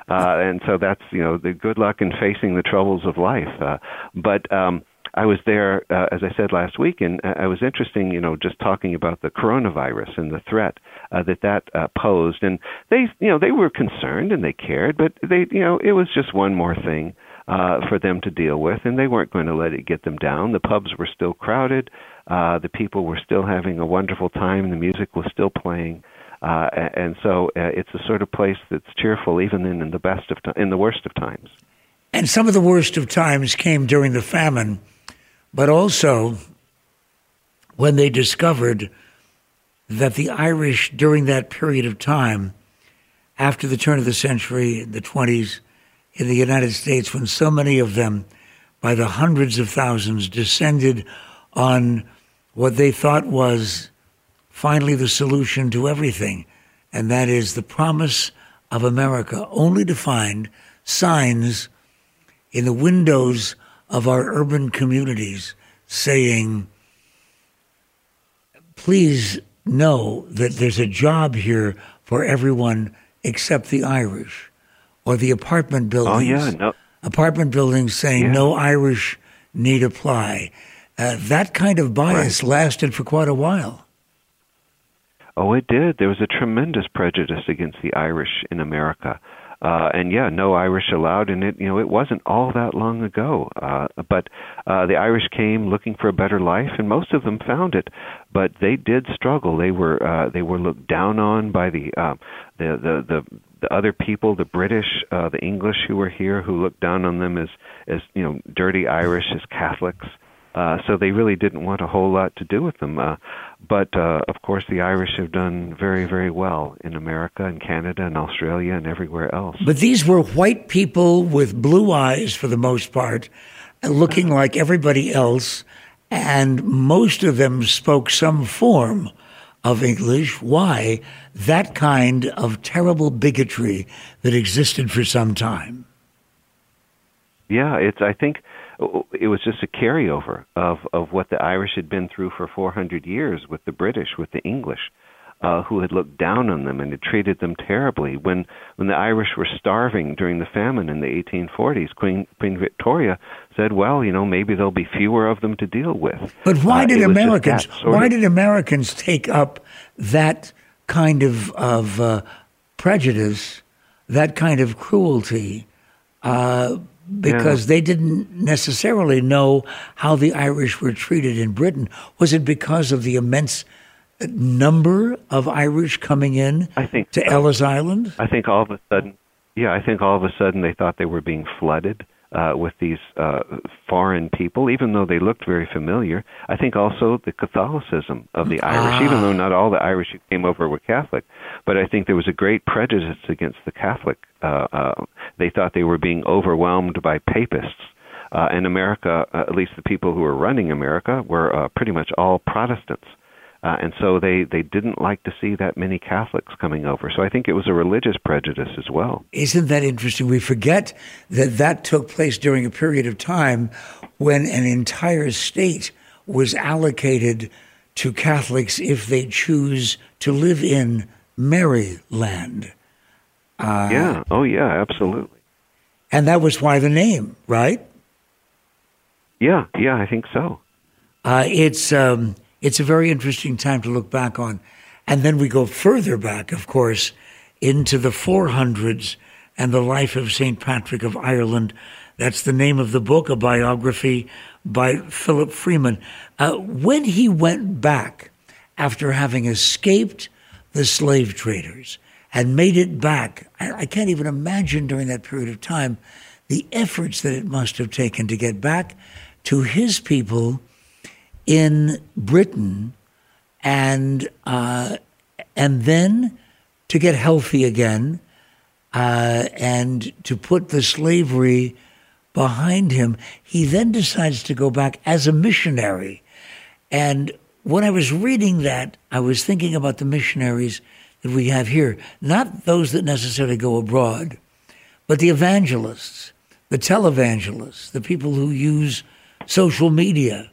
Uh, and so that's you know the good luck in facing the troubles of life. Uh, but um, I was there, uh, as I said last week, and I was interesting, you know, just talking about the coronavirus and the threat uh, that that uh, posed. And they, you know, they were concerned and they cared, but they, you know, it was just one more thing uh, for them to deal with, and they weren't going to let it get them down. The pubs were still crowded. Uh, the people were still having a wonderful time. The music was still playing. Uh, and so uh, it's a sort of place that's cheerful even in, in the best of in the worst of times. And some of the worst of times came during the famine, but also when they discovered that the Irish during that period of time, after the turn of the century, the 20s, in the United States, when so many of them, by the hundreds of thousands, descended on what they thought was finally the solution to everything, and that is the promise of America, only to find signs in the windows of our urban communities saying, please know that there's a job here for everyone except the Irish, or the apartment buildings. Oh, yeah, no. Apartment buildings saying yeah. no Irish need apply. Uh, that kind of bias right. lasted for quite a while. Oh, it did. There was a tremendous prejudice against the Irish in America. Uh, and yeah, no Irish allowed, and it you know it wasn't all that long ago. Uh, but uh, the Irish came looking for a better life, and most of them found it. But they did struggle. They were uh, they were looked down on by the uh, the, the the the other people, the British, uh, the English who were here, who looked down on them as as you know dirty Irish, as Catholics. Uh, so they really didn't want a whole lot to do with them. Uh, but uh, of course, the Irish have done very, very well in America and Canada and Australia and everywhere else. But these were white people with blue eyes for the most part, looking like everybody else, and most of them spoke some form of English. Why that kind of terrible bigotry that existed for some time? Yeah, it's. I think it was just a carryover of of what the Irish had been through for 400 years with the British, with the English. uh, who had looked down on them and had treated them terribly. When when the Irish were starving during the famine in the 1840s, Queen Queen Victoria said, "Well, you know, maybe there'll be fewer of them to deal with." But why Uh, did Americans? Why of- did Americans take up that kind of of uh, prejudice, that kind of cruelty? Because they didn't necessarily know how the Irish were treated in Britain. Was it because of the immense number of Irish coming in I think to. Ellis Island? I think all of a sudden, yeah, I think all of a sudden they thought they were being flooded uh, with these uh, foreign people, even though they looked very familiar. I think also the Catholicism of the Irish, even though not all the Irish who came over were Catholic, but I think there was a great prejudice against the Catholic. Uh, uh, they thought they were being overwhelmed by papists. Uh, and America, uh, at least the people who were running America, were uh, pretty much all Protestants. Uh, and so they, they didn't like to see that many Catholics coming over. So I think it was a religious prejudice as well. Isn't that interesting? We forget that that took place during a period of time when an entire state was allocated to Catholics if they choose to live in Maryland. Uh, yeah. Oh, yeah. Absolutely. And that was why the name, right? Yeah. Yeah. I think so. Uh, it's um, it's a very interesting time to look back on, and then we go further back, of course, into the 400s and the life of Saint Patrick of Ireland. That's the name of the book, a biography by Philip Freeman. Uh, when he went back after having escaped the slave traders and made it back, I, I can't even imagine during that period of time the efforts that it must have taken to get back to his people in Britain, and uh, and then to get healthy again, uh, and to put the slavery behind him. He then decides to go back as a missionary, and when I was reading that, I was thinking about the missionaries that we have here, not those that necessarily go abroad, but the evangelists, the televangelists, the people who use social media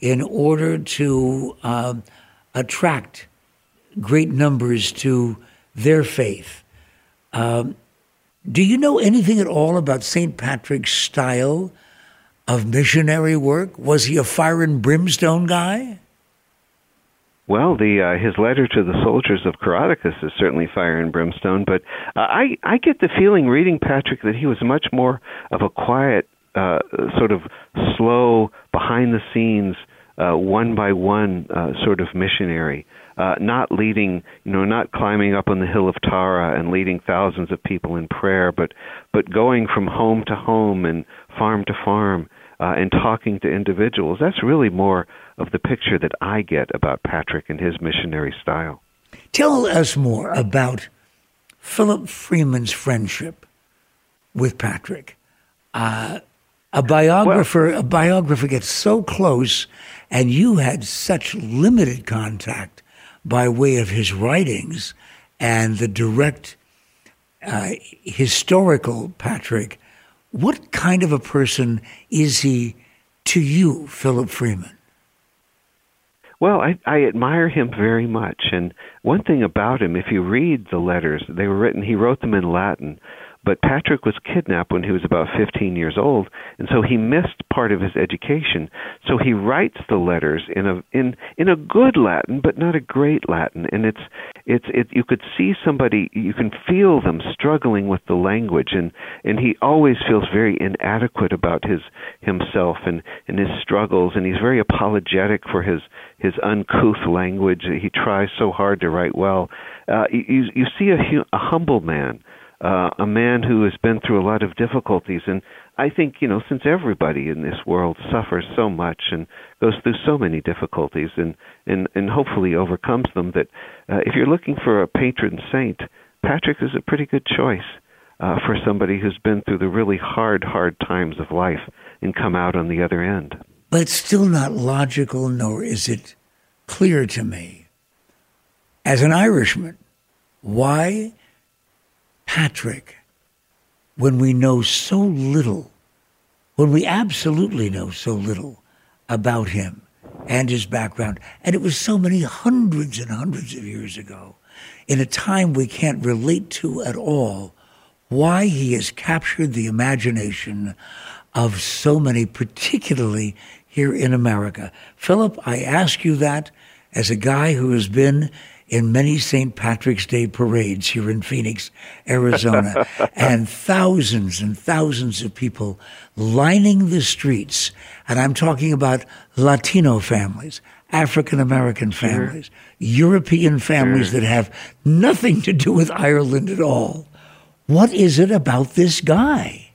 in order to um, attract great numbers to their faith. Um, do you know anything at all about St. Patrick's style of missionary work? Was he a fire and brimstone guy? Well, the uh, his letter to the soldiers of Coroticus is certainly fire and brimstone, but uh, I I get the feeling reading Patrick that he was much more of a quiet, uh, sort of slow, behind the scenes, uh, one by one uh, sort of missionary. Uh, not leading, you know, not climbing up on the hill of Tara and leading thousands of people in prayer, but but going from home to home and farm to farm uh, and talking to individuals. That's really more of the picture that I get about Patrick and his missionary style. Tell us more about Philip Freeman's friendship with Patrick. Uh, a biographer, a biographer gets so close, and you had such limited contact by way of his writings and the direct uh, historical Patrick. What kind of a person is he to you, Philip Freeman? Well, I, I admire him very much. And one thing about him, if you read the letters, they were written, he wrote them in Latin. But Patrick was kidnapped when he was about 15 years old, and so he missed part of his education. So he writes the letters in a in in a good Latin, but not a great Latin. And it's it's it you could see somebody you can feel them struggling with the language, and and he always feels very inadequate about his himself and and his struggles, and he's very apologetic for his his uncouth language. He tries so hard to write well. Uh, you you see a, hu- a humble man uh, a man who has been through a lot of difficulties. And I think, you know, since everybody in this world suffers so much and goes through so many difficulties and, and, and hopefully overcomes them, that uh, if you're looking for a patron saint, Patrick is a pretty good choice uh, for somebody who's been through the really hard, hard times of life and come out on the other end. But it's still not logical, nor is it clear to me, as an Irishman, why Patrick, when we know so little, when we absolutely know so little about him and his background. And it was so many hundreds and hundreds of years ago, in a time we can't relate to at all, why he has captured the imagination of so many, particularly here in America. Philip, I ask you that as a guy who has been in many St. Patrick's Day parades here in Phoenix, Arizona, and thousands and thousands of people lining the streets. And I'm talking about Latino families, African American families, sure. European families sure. that have nothing to do with Ireland at all. What is it about this guy?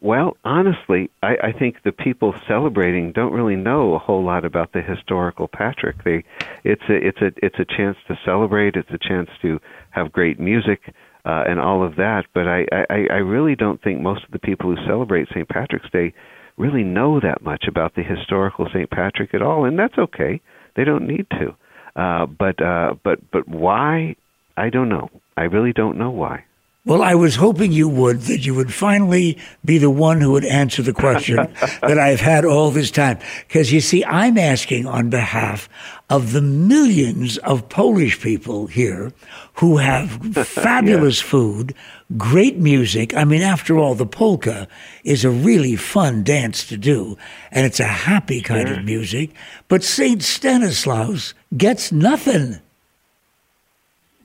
Well, honestly, I, I think the people celebrating don't really know a whole lot about the historical Patrick. They, it's a, it's a, it's a chance to celebrate. It's a chance to have great music uh, and all of that. But I, I, I really don't think most of the people who celebrate St. Patrick's Day really know that much about the historical St. Patrick at all, and that's okay. They don't need to. Uh, but, uh, but, but why? I don't know. I really don't know why. Well, I was hoping you would, that you would finally be the one who would answer the question that I've had all this time. Because you see, I'm asking on behalf of the millions of Polish people here who have fabulous yeah. food, great music. I mean, after all, the polka is a really fun dance to do, and it's a happy kind of music. But St. Stanislaus gets nothing.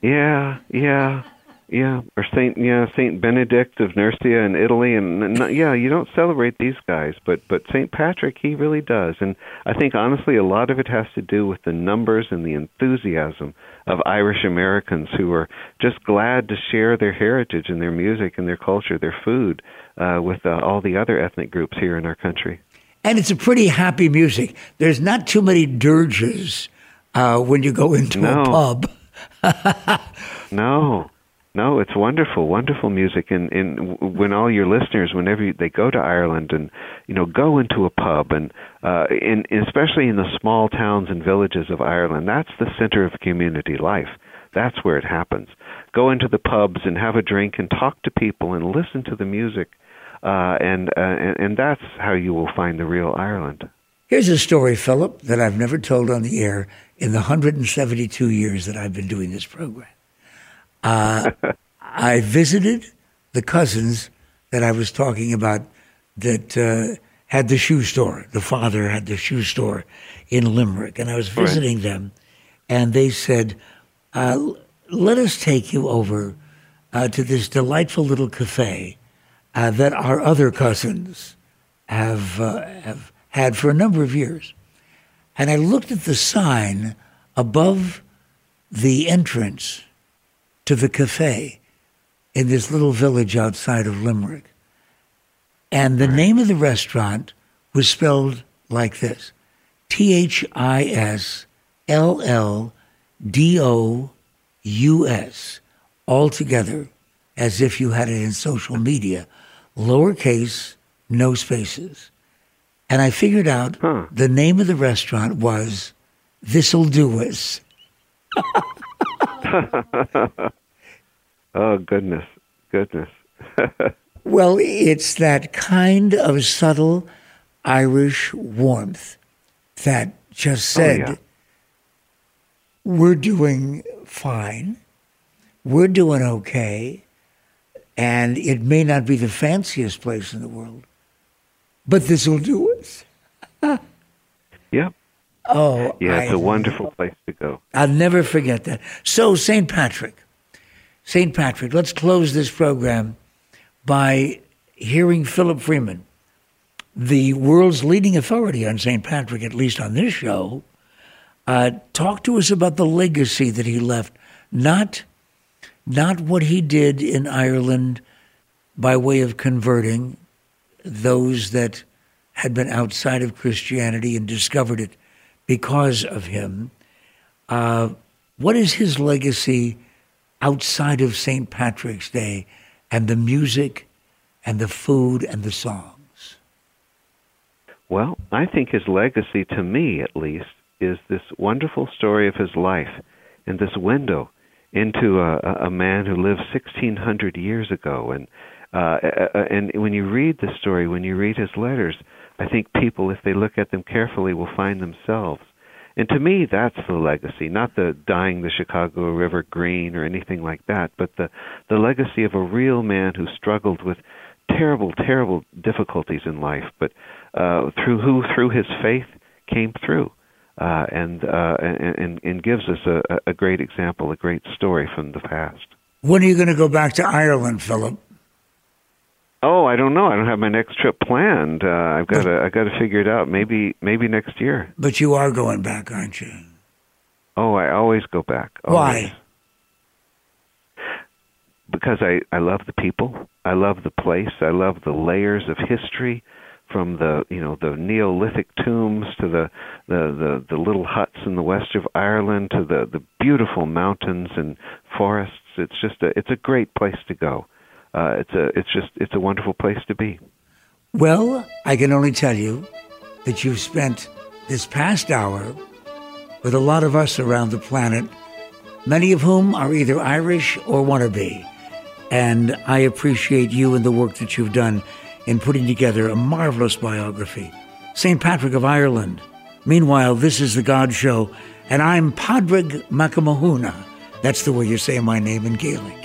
Yeah, yeah. Yeah, or Saint yeah Saint Benedict of Nursia in Italy, and, and yeah, you don't celebrate these guys, but but Saint Patrick he really does, and I think honestly a lot of it has to do with the numbers and the enthusiasm of Irish Americans who are just glad to share their heritage and their music and their culture, their food, uh, with uh, all the other ethnic groups here in our country. And it's a pretty happy music. There's not too many dirges uh, when you go into no. a pub. no, no, it's wonderful, wonderful music, and, and when all your listeners, whenever they go to Ireland, and you know, go into a pub, and uh, especially in the small towns and villages of Ireland, that's the center of community life. That's where it happens. Go into the pubs and have a drink and talk to people and listen to the music, uh, and, uh, and and that's how you will find the real Ireland. Here's a story, Philip, that I've never told on the air in the 172 years that I've been doing this program. Uh, I visited the cousins that I was talking about that uh, had the shoe store. The father had the shoe store in Limerick, and I was visiting right. them, and they said, uh, "Let us take you over uh, to this delightful little cafe uh, that our other cousins have uh, have had for a number of years." And I looked at the sign above the entrance to the cafe in this little village outside of Limerick. And the name of the restaurant was spelled like this T H I S L L D O U S, all together, as if you had it in social media, lowercase, no spaces. And I figured out huh. the name of the restaurant was This'll Do Us. oh goodness, goodness. well, it's that kind of subtle Irish warmth that just oh, said, oh, yeah. "We're doing fine, we're doing okay." And it may not be the fanciest place in the world, but this will do us. yep. Oh, yeah, it's a wonderful place to go. I'll never forget that. So, St. Patrick, St. Patrick, let's close this program by hearing Philip Freeman, the world's leading authority on St. Patrick, at least on this show, uh, talk to us about the legacy that he left, not not what he did in Ireland by way of converting those that had been outside of Christianity and discovered it because of him. Uh, what is his legacy outside of St. Patrick's Day and the music and the food and the songs? Well, I think his legacy, to me at least, is this wonderful story of his life and this window into a, a man who lived 1600 years ago and uh, and when you read the story when you read his letters I think people, if they look at them carefully, will find themselves. And to me, that's the legacy, not the dyeing the Chicago River green or anything like that, but the the legacy of a real man who struggled with terrible, terrible difficulties in life, but uh, through who through his faith came through, uh, and, uh, and and gives us a, a great example, a great story from the past. When are you going to go back to Ireland, Philip? Oh, I don't know. I don't have my next trip planned. Uh, I've got to. I've got to figure it out. Maybe, maybe next year. But you are going back, aren't you? Oh, I always go back. Always. Why? Because I I love the people. I love the place. I love the layers of history, from the you know the Neolithic tombs to the the the, the little huts in the west of Ireland to the the beautiful mountains and forests. It's just a it's a great place to go uh, it's a it's just it's a wonderful place to be. Well, I can only tell you that you've spent this past hour with a lot of us around the planet, many of whom are either Irish or want to be. And I appreciate you and the work that you've done in putting together a marvelous biography. St. Patrick of Ireland. Meanwhile, this is The God Show, and I'm Padraig McElmahuna. That's the way you say my name in Gaelic.